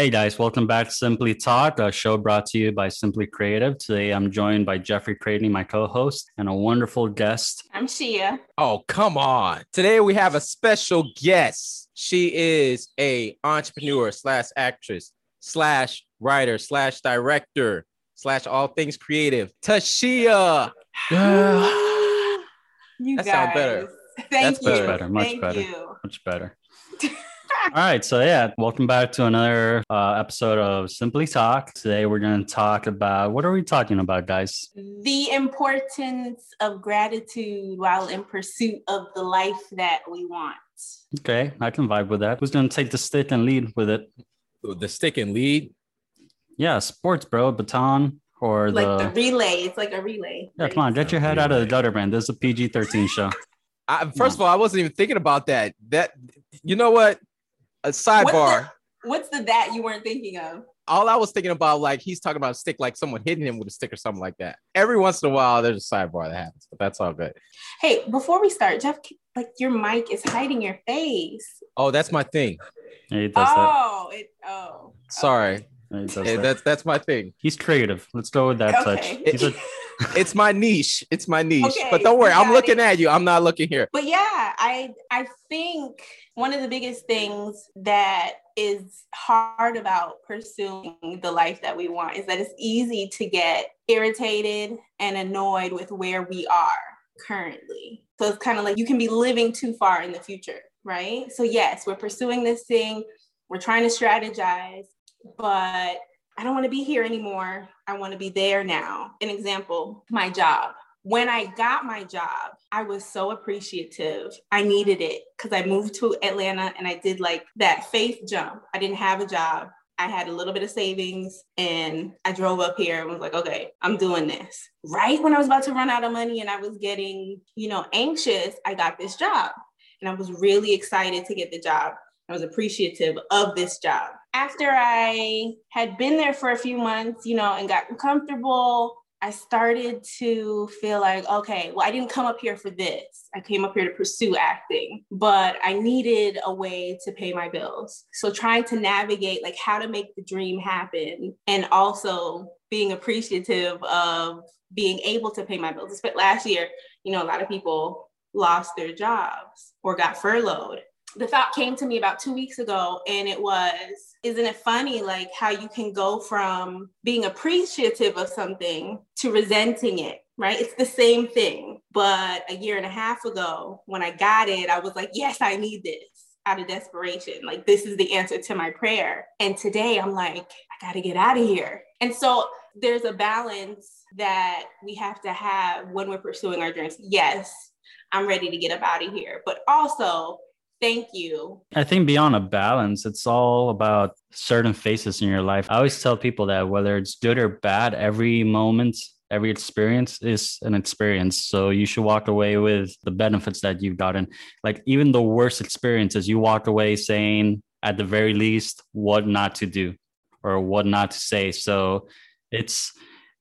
Hey guys, welcome back to Simply Talk, a show brought to you by Simply Creative. Today I'm joined by Jeffrey Cradney, my co-host, and a wonderful guest. I'm Shia. Oh, come on. Today we have a special guest. She is a entrepreneur slash actress slash writer slash director slash all things creative. Taeshia. You That guys. sound better. Thank That's you. Much better, much Thank better. you. Much better. All right, so yeah, welcome back to another uh, episode of Simply Talk. Today we're going to talk about what are we talking about, guys? The importance of gratitude while in pursuit of the life that we want. Okay, I can vibe with that. Who's going to take the stick and lead with it? The stick and lead. Yeah, sports, bro, baton or Like the. the relay. It's like a relay. yeah, come on, get your head out of the gutter, man. This is a PG-13 show. I, first of all, I wasn't even thinking about that. That you know what? A sidebar. What's the that you weren't thinking of? all I was thinking about, like he's talking about a stick, like someone hitting him with a stick or something like that. Every once in a while, there's a sidebar that happens, but that's all good. Hey, before we start, Jeff, like your mic is hiding your face. Oh, that's my thing. Yeah, he does that. Oh, it oh. Sorry, Yeah, he does Eh, that. that's that's my thing. He's creative. Let's go with that Okay. touch. He's a, It's my niche. It's my niche. Okay, but don't worry, I'm looking it. at you. I'm not looking here. But yeah, I I think one of the biggest things that is hard about pursuing the life that we want is that it's easy to get irritated and annoyed with where we are currently. So it's kind of like you can be living too far in the future, right? So yes, we're pursuing this thing, we're trying to strategize, but I don't want to be here anymore. I want to be there now. An example, my job when I got my job, I was so appreciative. I needed it because I moved to Atlanta and I did like that faith jump. I didn't have a job. I had a little bit of savings and I drove up here and was like, okay, I'm doing this. Right when I was about to run out of money and I was getting, you know, anxious, I got this job. And I was really excited to get the job. I was appreciative of this job. After I had been there for a few months, you know, and got comfortable, I started to feel like, okay, well, I didn't come up here for this. I came up here to pursue acting, but I needed a way to pay my bills. So trying to navigate like how to make the dream happen and also being appreciative of being able to pay my bills. But last year, you know, a lot of people lost their jobs or got furloughed the thought came to me about two weeks ago and it was isn't it funny like how you can go from being appreciative of something to resenting it right? It's the same thing. But a year and a half ago when i got it i was like yes i need this out of desperation. Like this is the answer to my prayer. And today i'm like i got to get out of here. And so there's a balance that we have to have when we're pursuing our dreams. Yes i'm ready to get up out of here. But also Thank you. I think beyond a balance, it's all about certain phases in your life. I always tell people that whether it's good or bad, every moment, every experience is an experience. So you should walk away with the benefits that you've gotten. Like even the worst experiences, you walk away saying, at the very least, what not to do or what not to say. So it's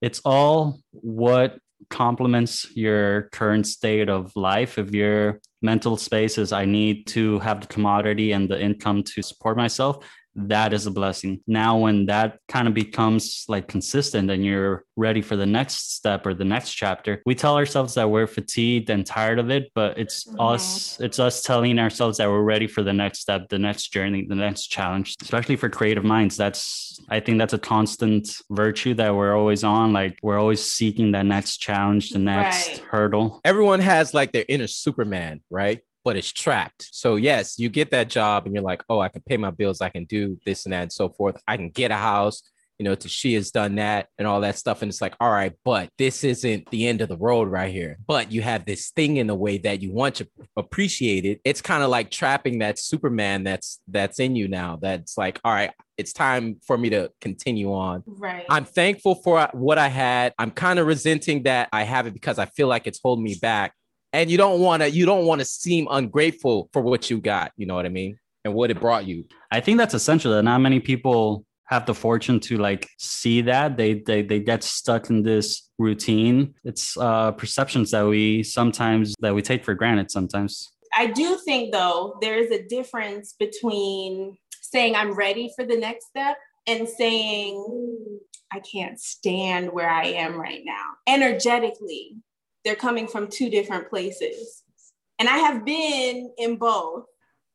it's all what complements your current state of life. If your mental space is I need to have the commodity and the income to support myself, that is a blessing. Now, when that kind of becomes like consistent and you're ready for the next step or the next chapter, we tell ourselves that we're fatigued and tired of it, but it's Mhm. us, it's us telling ourselves that we're ready for the next step, the next journey, the next challenge, especially for creative minds. That's, I think that's a constant virtue that we're always on. Like we're always seeking that next challenge, the next Right. hurdle. Everyone has like their inner Superman, right? But it's trapped. So yes, you get that job and you're like, oh, I can pay my bills, I can do this and that and so forth. I can get a house. You know, Tashi has done that and all that stuff. And it's like, all right, but this isn't the end of the road right here. But you have this thing in the way that you want to appreciate it. It's kind of like trapping that Superman that's that's in you now. That's like, all right, it's time for me to continue on. Right. I'm thankful for what I had. I'm kind of resenting that I have it because I feel like it's holding me back. And you don't want to you don't want to seem ungrateful for what you got, you know what I mean? And what it brought you. I think that's essential. That not many people have the fortune to like see that they they they get stuck in this routine. It's uh, perceptions that we sometimes that we take for granted. Sometimes I do think though there is a difference between saying I'm ready for the next step and saying I can't stand where I am right now. Energetically, they're coming from two different places. And I have been in both.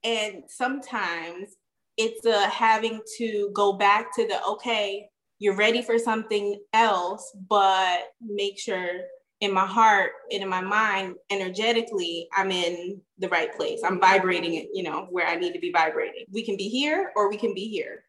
And sometimes it's a having to go back to the okay, you're ready for something else, but make sure in my heart and in my mind, energetically, I'm in the right place. I'm vibrating it, you know, where I need to be vibrating. We can be here or we can be here.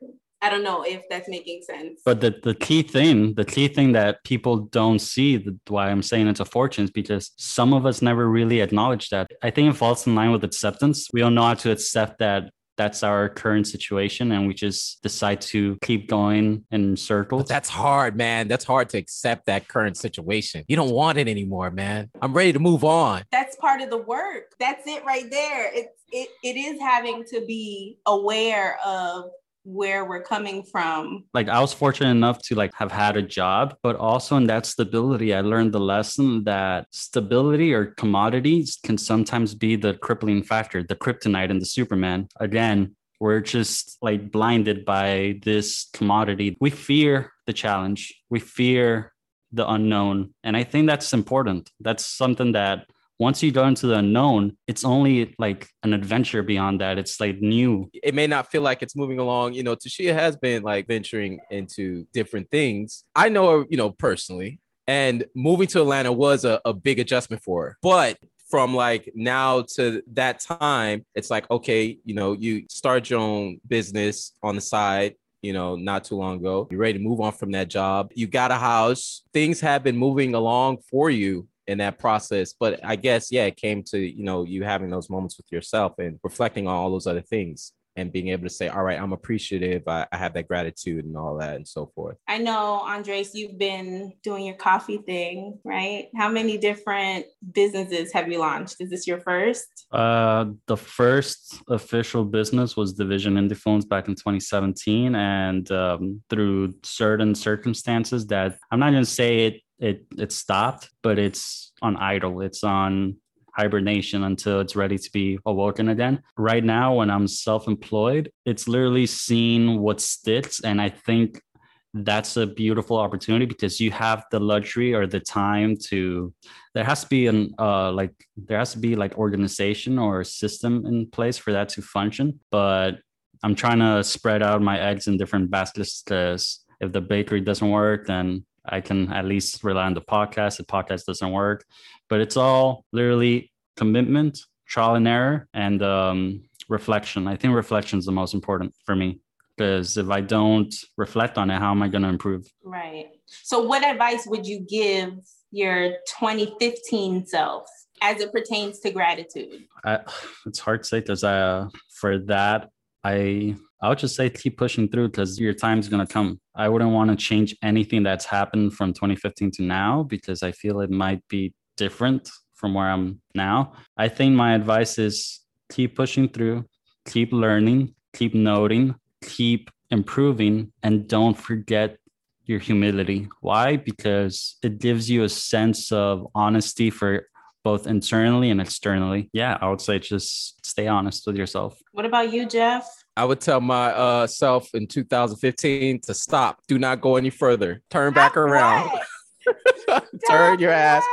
I don't know if that's making sense. But the, the key thing, the key thing that people don't see, the, why I'm saying it's a fortune is because some of us never really acknowledge that. I think it falls in line with acceptance. We don't know how to accept that that's our current situation and we just decide to keep going in circles. But that's hard, man. That's hard to accept that current situation. You don't want it anymore, man. I'm ready to move on. That's part of the work. That's it right there. It's it, it is having to be aware of where we're coming from. Like I was fortunate enough to like have had a job, but also in that stability, I learned the lesson that stability or commodities can sometimes be the crippling factor, the kryptonite and the Superman. Again, we're just like blinded by this commodity. We fear the challenge. We fear the unknown. And I think that's important. That's something that once you go into the unknown, it's only like an adventure beyond that. It's like new. It may not feel like it's moving along. You know, Taeshia has been like venturing into different things. I know her, you know, personally, and moving to Atlanta was a, a big adjustment for her. But from like now to that time, it's like, okay, you know, you start your own business on the side you know, not too long ago. You're ready to move on from that job. You got a house. Things have been moving along for you in that process. But I guess, yeah, it came to, you know, you having those moments with yourself and reflecting on all those other things and being able to say, all right, I'm appreciative. I, I, have that gratitude and all that and so forth. I know, Andres, you've been doing your coffee thing, right? How many different businesses have you launched? Is this your first? Uh, the first official business was Division Indie Phones back in 2017. And um, through certain circumstances that I'm not going to say it it it stopped, but it's on idle. It's on hibernation until it's ready to be awoken again. Right now, when I'm self-employed, it's literally seeing what sticks, and I think that's a beautiful opportunity because you have the luxury or the time to there has to be an uh like there has to be like organization or system in place for that to function but i'm trying to spread out my eggs in different baskets because if the bakery doesn't work then I can at least rely on the podcast. The podcast doesn't work, but it's all literally commitment, trial and error, and um, reflection. I think reflection is the most important for me because if I don't reflect on it, how am I going to improve? Right. So, what advice would you give your 2015 self as it pertains to gratitude? I, it's hard to say because uh, for that, I I would just say keep pushing through because your time's gonna come. I wouldn't want to change anything that's happened from 2015 to now because I feel it might be different from where I'm now. I think my advice is keep pushing through, keep learning, keep noting, keep improving, and don't forget your humility. Why? Because it gives you a sense of honesty for both internally and externally. Yeah, I would say just stay honest with yourself. What about you, Jeff? I would tell my uh, self in 2015 to stop. Do not go any further. Turn back around. Turn your ass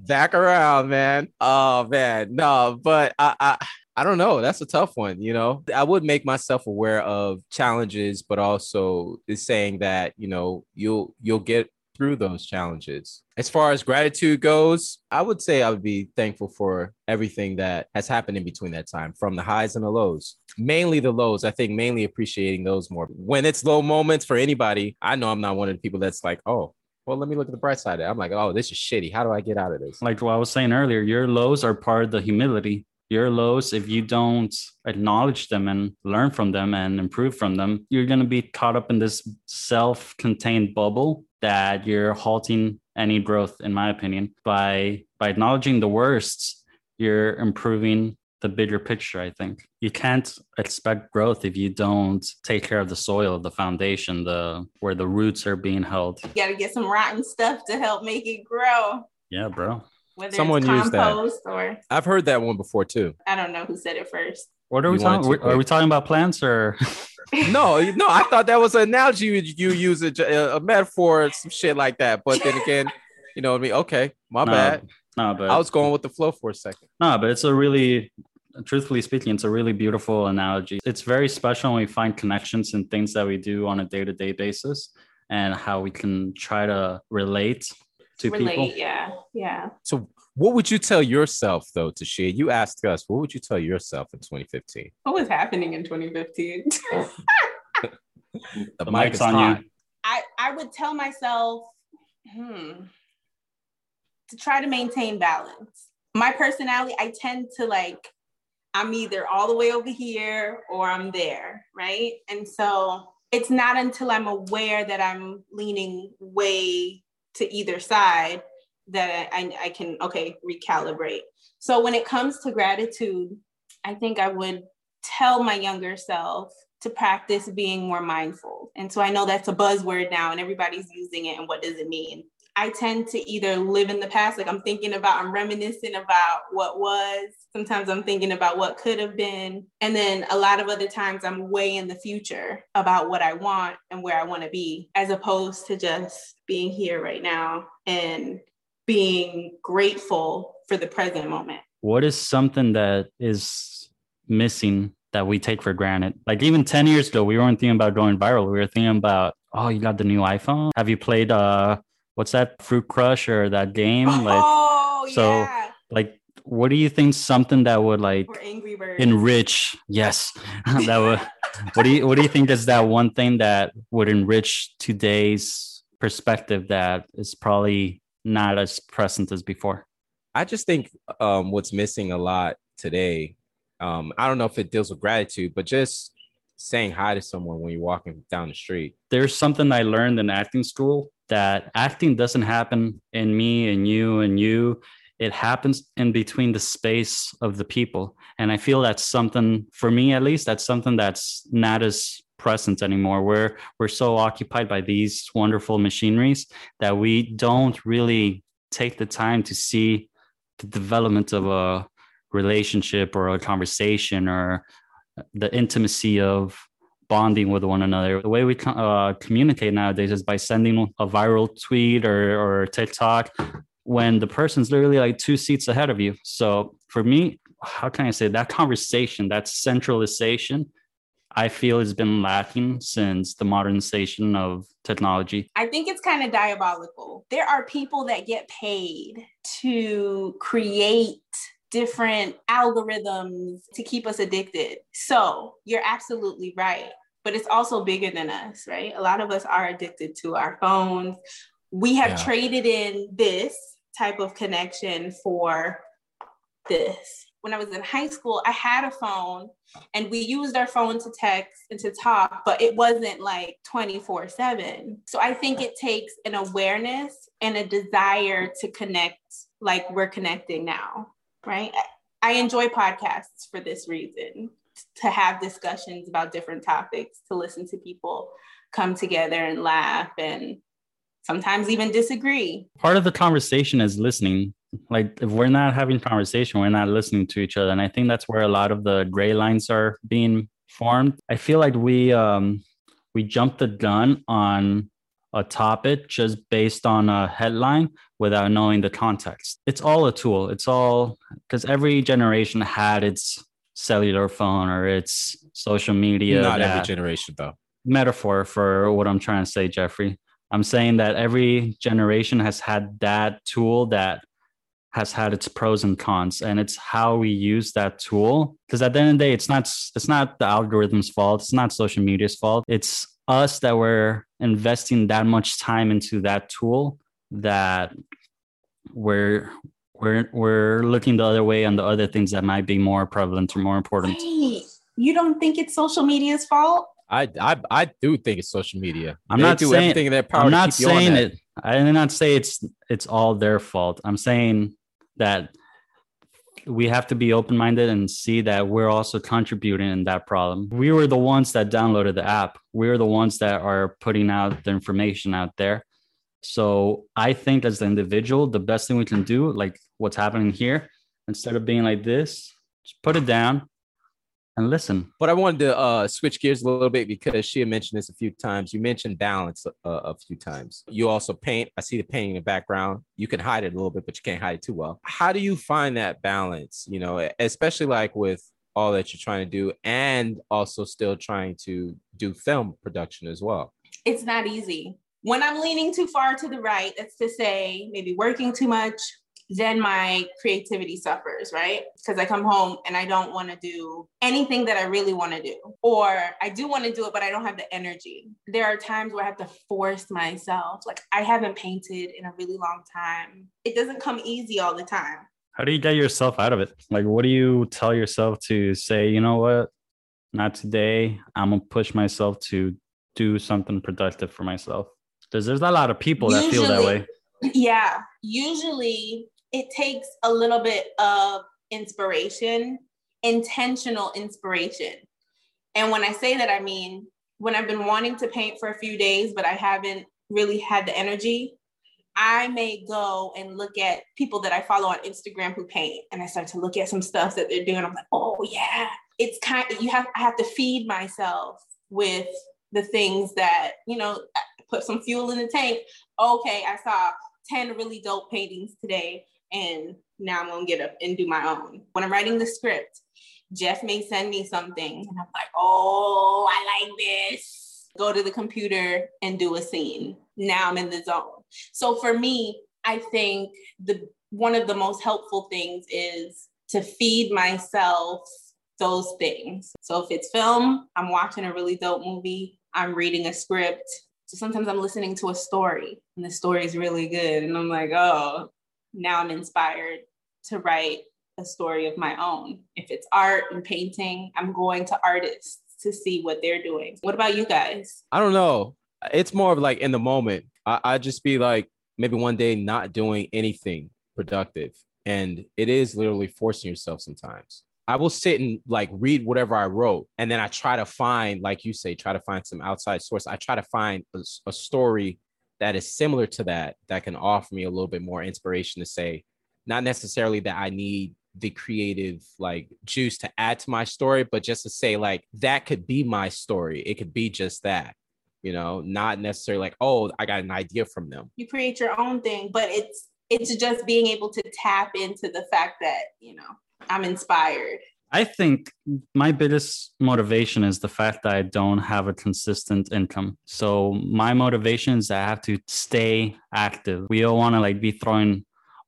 back around, man. Oh man, no, but I, I I don't know. That's a tough one. You know, I would make myself aware of challenges, but also is saying that you know you'll you'll get through those challenges. As far as gratitude goes, I would say I would be thankful for everything that has happened in between that time, from the highs and the lows. Mainly the lows, I think, mainly appreciating those more. When it's low moments for anybody, I know I'm not one of the people that's like, oh, well, let me look at the bright side. I'm like, oh, this is shitty. How do I get out of this? Like what I was saying earlier, your lows are part of the humility your lows, if you don't acknowledge them and learn from them and improve from them, you're going to be caught up in this self contained bubble that you're halting any growth, in my opinion. By, by acknowledging the worst you're improving the bigger picture, I think. You can't expect growth if you don't take care of the soil, the foundation, the where the roots are being held. You gotta get some rotten stuff to help make it grow. Yeah, bro. Whether Someone used that. Or, I've heard that one before too. I don't know who said it first. What are we You talking? to Are we talking about plants or? No, no, I thought that was an analogy you, you use a, a metaphor, some shit like that. But then again, you know what I mean? Okay, my No, bad. No, but I was going with the flow for a second. No, but it's a really, truthfully speaking, it's a really beautiful analogy. It's very special when we find connections in things that we do on a day to day basis and how we can try to relate to Relate, people. yeah, yeah. So, what would you tell yourself though, Taeshia? You asked us, what would you tell yourself in 2015? What was happening in 2015? The, The mic mic's is on you. I I would tell myself, hmm, to try to maintain balance. My personality, I tend to like, I'm either all the way over here or I'm there, right? And so it's not until I'm aware that I'm leaning way to either side that I, I can okay recalibrate. So when it comes to gratitude, I think I would tell my younger self to practice being more mindful. And so I know that's a buzzword now and everybody's using it. And what does it mean? I tend to either live in the past, like I'm thinking about, I'm reminiscing about what was. Sometimes I'm thinking about what could have been. And then a lot of other times I'm way in the future about what I want and where I want to be, as opposed to just being here right now and being grateful for the present moment. What is something that is missing that we take for granted? Like even 10 years ago, we weren't thinking about going viral. We were thinking about, oh, you got the new iPhone? Have you played uh what's that Fruit Crush or that game? Like oh, so- yeah. like what do you think something that would like Angry Birds. enrich yes that would what do you what do you think is that one thing that would enrich today's perspective that is probably not as present as before I just think um, what's missing a lot today. Um, I don't know if it deals with gratitude, but just saying hi to someone when you're walking down the street. there's something i learned in acting school that acting doesn't happen in me and you and you. It happens in between the space of the people. And i feel that's something for me at least that's something that's not as present anymore. We're we're so occupied by these wonderful machineries that we don't really take the time to see the development of a relationship or a conversation or the intimacy of bonding with one another. The way we uh, communicate nowadays is by sending a viral tweet or, or TikTok when the person's literally like two seats ahead of you. So for me, how can I say that conversation, that centralization, I feel has been lacking since the modernization of technology. I think it's kind of diabolical. There are people that get paid to create different algorithms to keep us addicted. So you're absolutely right. But it's also bigger than us, right? A lot of us are addicted to our phones. We have Yeah. traded in this type of connection for this. When I was in high school, I had a phone and we used our phone to text and to talk, but it wasn't like 24 7. So I think it takes an awareness and a desire to connect like we're connecting now, right? I- I enjoy podcasts for this reason to have discussions about different topics, to listen to people come together and laugh and sometimes even disagree. Part of the conversation is listening. Like if we're not having conversation, we're not listening to each other. And I think that's where a lot of the gray lines are being formed. I feel like we um we jumped the gun on a topic just based on a headline without knowing the context. It's all a tool. It's all because every generation had its cellular phone or its social media. Not every generation, though. metaphor for what I'm trying to say, Jeffrey. I'm saying that every generation has had that tool that has had its pros and cons, and it's how we use that tool. Because at the end of the day, it's not it's not the algorithm's fault. It's not social media's fault. It's us that we're investing that much time into that tool that we're we're we're looking the other way on the other things that might be more prevalent or more important. Wait, you don't think it's social media's fault? I, I I do think it's social media. I'm They not do saying- everything in their power I'm not keep you on saying it. I did not say it's it's all their fault. I'm saying that we have to be open minded and see that we're also contributing in that problem. We were the ones that downloaded the app. We're the ones that are putting out the information out there. So I think as the individual, the best thing we can do, like what's happening here, instead of being like this, just put it down and listen. But I wanted to uh, switch gears a little bit because she had mentioned this a few times. You mentioned balance uh, a few times. You also paint. I see the painting in the background. You can hide it a little bit, but you can't hide it too well. How do you find that balance? You know, especially like with all that you're trying to do and also still trying to do film production as well. It's not easy. When I'm leaning too far to the right, that's to say, maybe working too much, then my creativity suffers, right? Because I come home and I don't want to do anything that I really want to do, or I do want to do it, but I don't have the energy. There are times where I have to force myself. Like I haven't painted in a really long time. It doesn't come easy all the time. How do you get yourself out of it? Like, what do you tell yourself to say, you know what? Not today. I'm going to push myself to do something productive for myself. Because there's a lot of people that feel that way. Yeah. Usually it takes a little bit of inspiration, intentional inspiration. And when I say that, I mean, when I've been wanting to paint for a few days, but I haven't really had the energy, I may go and look at people that I follow on Instagram who paint, and I start to look at some stuff that they're doing. I'm like, oh yeah, it's kind. Of, you have I have to feed myself with the things that you know, put some fuel in the tank. Okay, I saw ten really dope paintings today and now I'm gonna get up and do my own. When I'm writing the script, Jeff may send me something, and I'm like, oh, I like this. Go to the computer and do a scene. Now I'm in the zone. So for me, I think the one of the most helpful things is to feed myself those things. So if it's film, I'm watching a really dope movie, I'm reading a script. So sometimes I'm listening to a story and the story is really good. And I'm like, oh, now I'm inspired to write a story of my own. If it's art and painting, I'm going to artists to see what they're doing. What about you guys? I don't know. It's more of like in the moment. I, I just be like maybe one day not doing anything productive. And it is literally forcing yourself sometimes. I will sit and like read whatever I wrote. And then I try to find, like you say, try to find some outside source. I try to find a, a story that is similar to that that can offer me a little bit more inspiration to say not necessarily that i need the creative like juice to add to my story but just to say like that could be my story. It could be just that you know not necessarily like oh i got an idea from them. You create your own thing but it's it's just being able to tap into the fact that you know i'm inspired I think my biggest motivation is the fact that I don't have a consistent income. So my motivation is I have to stay active. We don't want to like be throwing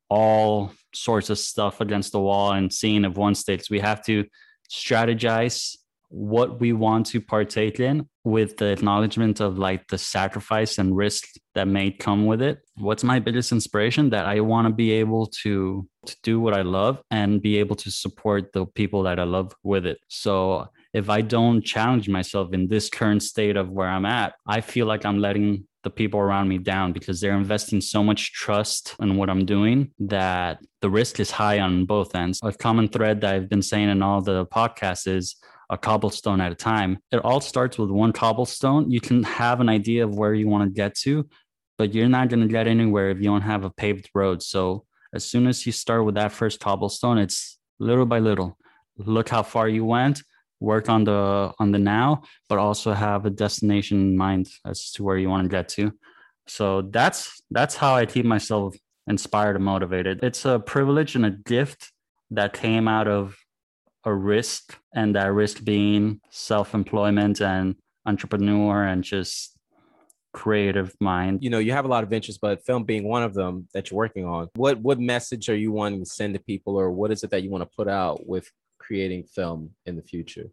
all sorts of stuff against the wall and seeing if one sticks. We have to strategize what we want to partake in with the acknowledgement of like the sacrifice and risk that may come with it what's my biggest inspiration that i want to be able to to do what i love and be able to support the people that i love with it so if i don't challenge myself in this current state of where i'm at i feel like i'm letting the people around me down because they're investing so much trust in what I'm doing that the risk is high on both ends. A common thread that I've been saying in all the podcasts is a cobblestone at a time. It all starts with one cobblestone. You can have an idea of where you want to get to, but you're not going to get anywhere if you don't have a paved road. So as soon as you start with that first cobblestone, it's little by little. Look how far you went, work on the on the now, but also have a destination in mind as to where you want to get to. So that's that's how I keep myself inspired and motivated. It's a privilege and a gift that came out of a risk and that risk being self-employment and entrepreneur and just creative mind. You know you have a lot of interests but film being one of them that you're working on what what message are you wanting to send to people or what is it that you want to put out with creating film in the future?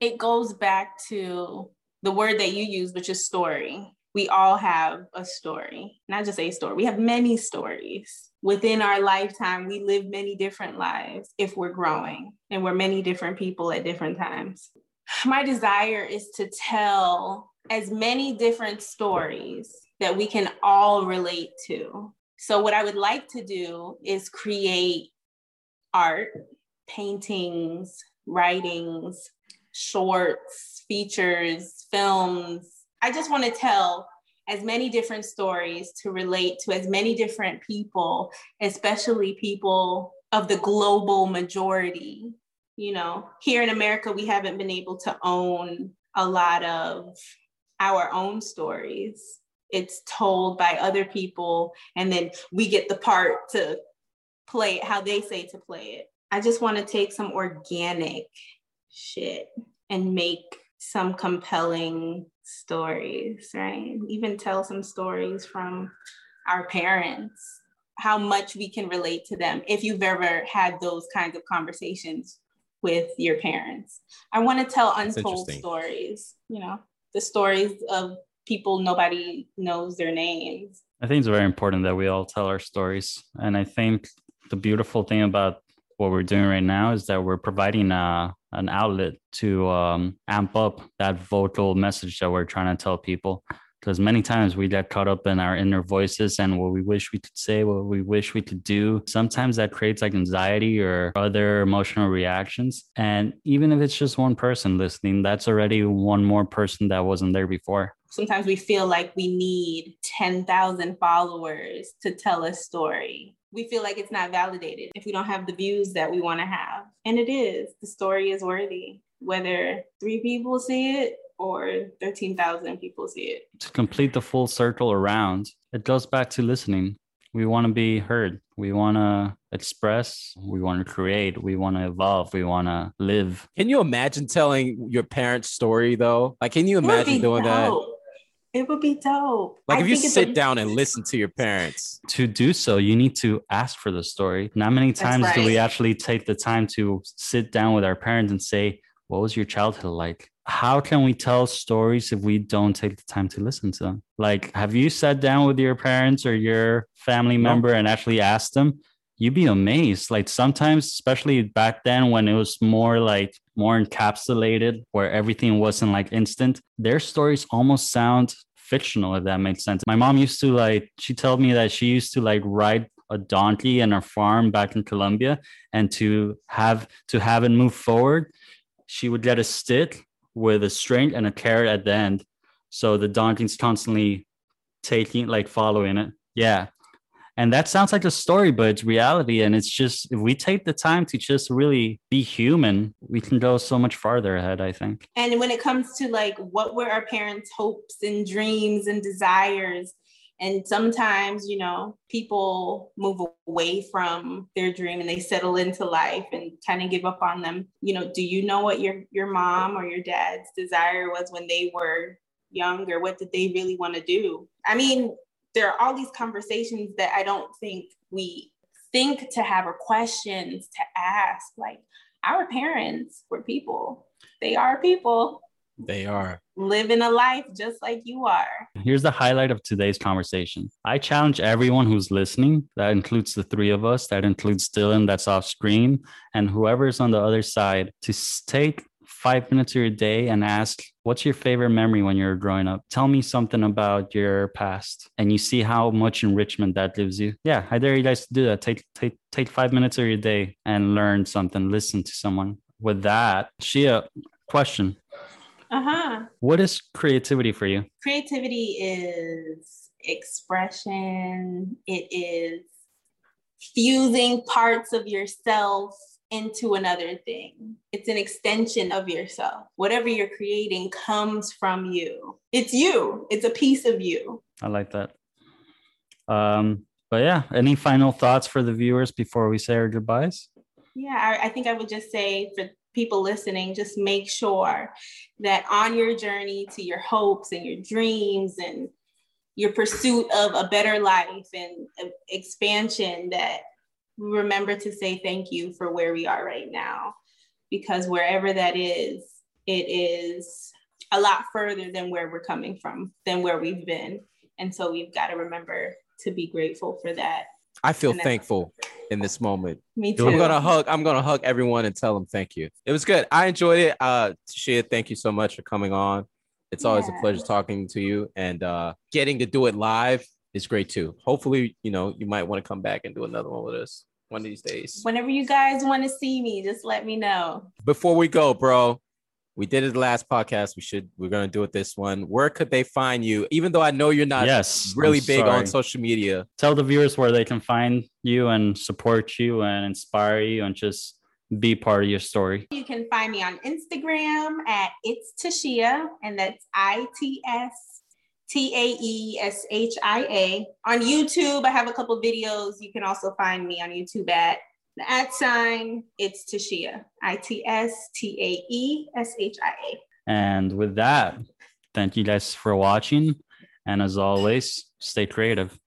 It goes back to the word that you use which is story we all have a story, not just a story. We have many stories. Within our lifetime, we live many different lives if we're growing, and we're many different people at different times. My desire is to tell as many different stories that we can all relate to. So, what I would like to do is create art, paintings, writings, shorts, features, films, I just want to tell as many different stories to relate to as many different people, especially people of the global majority. you know, here in America, we haven't been able to own a lot of our own stories. It's told by other people, and then we get the part to play it how they say to play it. I just want to take some organic shit and make some compelling stories, right? Even tell some stories from our parents, how much we can relate to them if you've ever had those kinds of conversations with your parents. I want to tell untold stories, you know, the stories of people nobody knows their names. I think it's very important that we all tell our stories. And I think the beautiful thing about what we're doing right now is that we're providing a, an outlet to um, amp up that vocal message that we're trying to tell people because many times we get caught up in our inner voices and what we wish we could say, what we wish we could do. Sometimes that creates like anxiety or other emotional reactions. And even if it's just one person listening, that's already one more person that wasn't there before. Sometimes we feel like we need 10,000 followers to tell a story. We feel like it's not validated if we don't have the views that we want to have. And it is. The story is worthy. Whether three people see it or 13,000 people see it. To complete the full circle around, it goes back to listening. We want to be heard. We want to express. We want to create. We want to evolve. We want to live. Can you imagine telling your parents' story though? Like, can you imagine doing dope. that? It would be dope. Like I if you sit down and listen to your parents. To do so, you need to ask for the story. Not many times right. do we actually take the time to sit down with our parents and say, what was your childhood like? how can we tell stories if we don't take the time to listen to them? Like, have you sat down with your parents or your family member and actually asked them? You'd be amazed. Like sometimes, especially back then when it was more like more encapsulated, where everything wasn't like instant, their stories almost sound fictional, if that makes sense. My mom used to like, she told me that she used to like ride a donkey in her farm back in Colombia and to have to have it move forward, she would get a stick with a string and a carrot at the end. So the donkey's constantly taking, like following it. Yeah. And that sounds like a story, but it's reality. And it's just, if we take the time to just really be human, we can go so much farther ahead, I think. And when it comes to like what were our parents' hopes and dreams and desires, and sometimes, you know, people move away from their dream and they settle into life and kind of give up on them. You know, do you know what your your mom or your dad's desire was when they were younger? What did they really want to do? I mean, there are all these conversations that I don't think we think to have or questions to ask. Like our parents were people. They are people. They are living a life just like you are. Here's the highlight of today's conversation. I challenge everyone who's listening, that includes the three of us, that includes Dylan, that's off screen, and whoever's on the other side, to take five minutes of your day and ask, What's your favorite memory when you were growing up? Tell me something about your past. And you see how much enrichment that gives you. Yeah, I dare you guys to do that. Take take take five minutes of your day and learn something, listen to someone. With that, Shia, question uh-huh. What is creativity for you? Creativity is expression. It is fusing parts of yourself into another thing. It's an extension of yourself. Whatever you're creating comes from you. It's you. It's a piece of you. I like that. Um, but yeah, any final thoughts for the viewers before we say our goodbyes? Yeah, I, I think I would just say for people listening, just make sure that on your journey to your hopes and your dreams and your pursuit of a better life and expansion, that remember to say thank you for where we are right now. Because wherever that is, it is a lot further than where we're coming from, than where we've been. And so we've got to remember to be grateful for that I feel thankful in this moment. Me too. I'm gonna hug. I'm gonna hug everyone and tell them thank you. It was good. I enjoyed it. Uh, Shia, thank you so much for coming on. It's always yeah. a pleasure talking to you, and uh, getting to do it live is great too. Hopefully, you know, you might want to come back and do another one with us one of these days. Whenever you guys want to see me, just let me know. Before we go, bro, we did it the last podcast. We should we're gonna do it this one. Where could they find you? Even though I know you're not yes, really I'm big sorry. on social media. Tell the viewers where they can find you and support you and inspire you and just be part of your story? You can find me on Instagram at It's Taeshia, and that's I T S T A E S H I A. On YouTube, I have a couple videos. You can also find me on YouTube at the at sign It's Taeshia, I T S T A E S H I A. And with that, thank you guys for watching. And as always, stay creative.